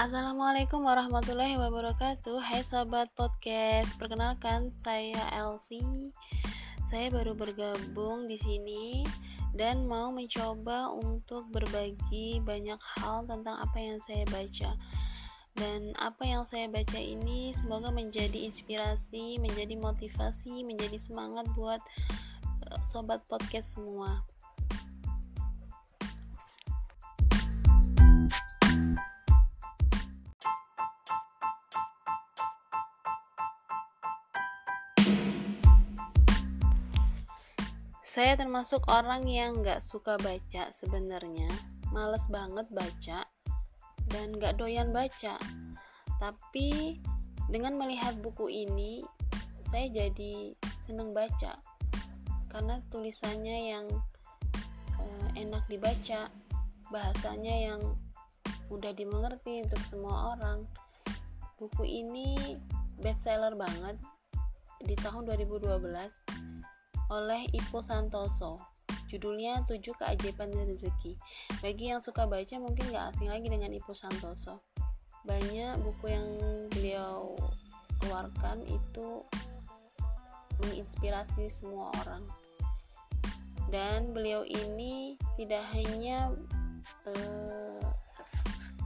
Assalamualaikum warahmatullahi wabarakatuh. Hai sobat podcast Perkenalkan saya Elsie Saya baru bergabung di sini Dan mau mencoba untuk berbagi banyak hal tentang apa yang saya baca. Dan apa yang saya baca ini semoga menjadi inspirasi Menjadi motivasi, menjadi semangat buat eh, sobat podcast semua saya termasuk orang yang nggak suka baca sebenarnya males banget baca dan nggak doyan baca. Tapi dengan melihat buku ini saya jadi seneng baca karena tulisannya yang uh, enak dibaca bahasanya yang mudah dimengerti untuk semua orang. Buku ini bestseller banget di tahun 2012 oleh Ipo Santoso. Judulnya 7 Keajaiban Rezeki. Bagi yang suka baca mungkin gak asing lagi dengan Ipo Santoso. Banyak buku yang beliau keluarkan itu menginspirasi semua orang. Dan beliau ini tidak hanya eh,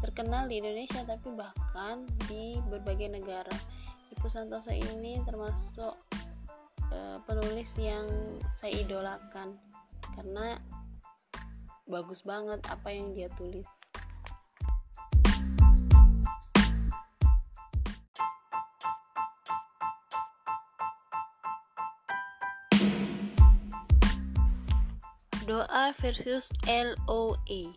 terkenal di Indonesia tapi bahkan di berbagai negara. Ipo Santoso ini termasuk penulis yang saya idolakan karena bagus banget apa yang dia tulis. Doa versus LOA.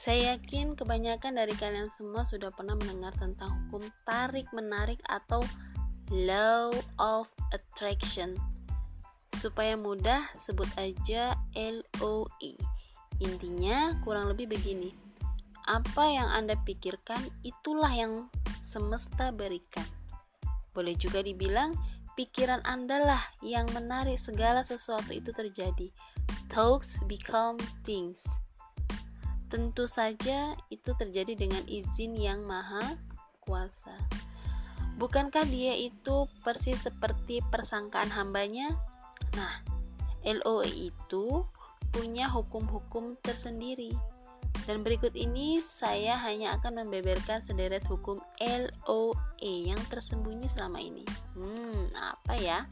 Saya yakin kebanyakan dari kalian semua sudah pernah mendengar tentang hukum tarik-menarik atau law of attraction. Supaya mudah, sebut aja LOE. Intinya kurang lebih begini. Apa yang Anda pikirkan, itulah yang semesta berikan. Boleh juga dibilang, pikiran Anda lah yang menarik segala sesuatu itu terjadi. Thoughts become things. Tentu saja itu terjadi dengan izin yang maha kuasa. Bukankah dia itu persis seperti persangkaan hambanya? Nah, LOE itu punya hukum-hukum tersendiri. Dan berikut ini saya hanya akan membeberkan sederet hukum LOE yang tersembunyi selama ini. Hmm, apa ya?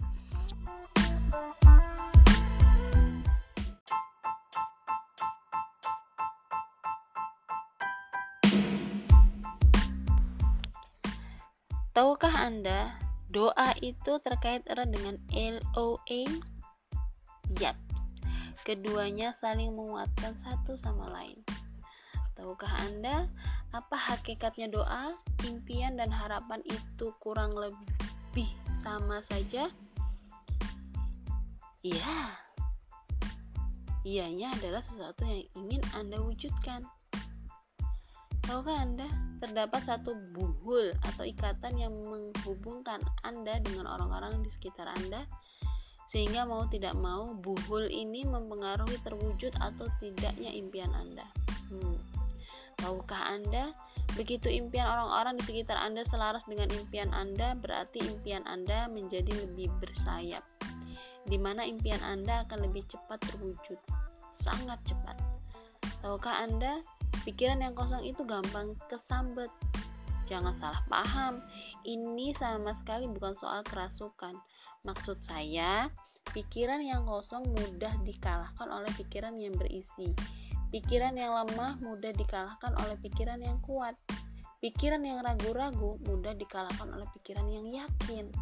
Tahukah Anda, doa itu terkait erat dengan LOA? Yap, keduanya saling menguatkan satu sama lain. Tahukah Anda apa hakikatnya doa, impian, dan harapan itu kurang lebih sama saja? Iya, ianya adalah sesuatu yang ingin Anda wujudkan. Tahukah Anda, terdapat satu buhul atau ikatan yang menghubungkan Anda dengan orang-orang di sekitar Anda, sehingga mau tidak mau buhul ini mempengaruhi terwujud atau tidaknya impian Anda. Hmm. Tahukah Anda, begitu impian orang-orang di sekitar Anda selaras dengan impian Anda, berarti impian Anda menjadi lebih bersayap, di mana impian Anda akan lebih cepat terwujud, sangat cepat. Tahukah Anda, Pikiran yang kosong itu gampang kesambet. Jangan salah paham, ini sama sekali bukan soal kerasukan. Maksud saya, pikiran yang kosong mudah dikalahkan oleh pikiran yang berisi. Pikiran yang lemah mudah dikalahkan oleh pikiran yang kuat. Pikiran yang ragu-ragu mudah dikalahkan oleh pikiran yang yakin.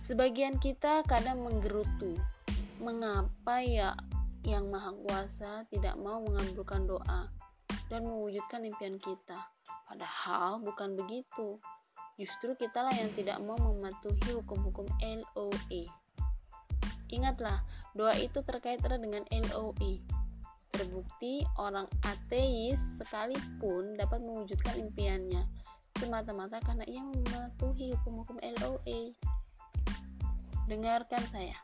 Sebagian kita kadang menggerutu, mengapa ya yang Maha Kuasa tidak mau mengabulkan doa? Dan mewujudkan impian kita. Padahal bukan begitu. Justru kitalah yang tidak mau mematuhi hukum-hukum LOE. Ingatlah, doa itu terkait erat dengan LOE. Terbukti orang ateis sekalipun dapat mewujudkan impiannya semata-mata karena ia mematuhi hukum-hukum LOE. Dengarkan saya.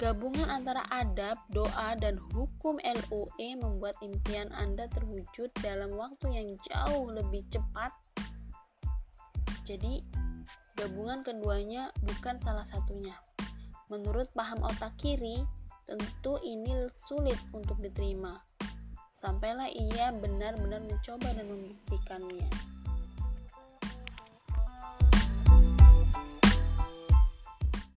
Gabungan antara adab, doa, dan hukum LUE membuat impian Anda terwujud dalam waktu yang jauh lebih cepat. Jadi, gabungan keduanya bukan salah satunya. Menurut paham otak kiri, tentu ini sulit untuk diterima. Sampailah ia benar-benar mencoba dan membuktikannya.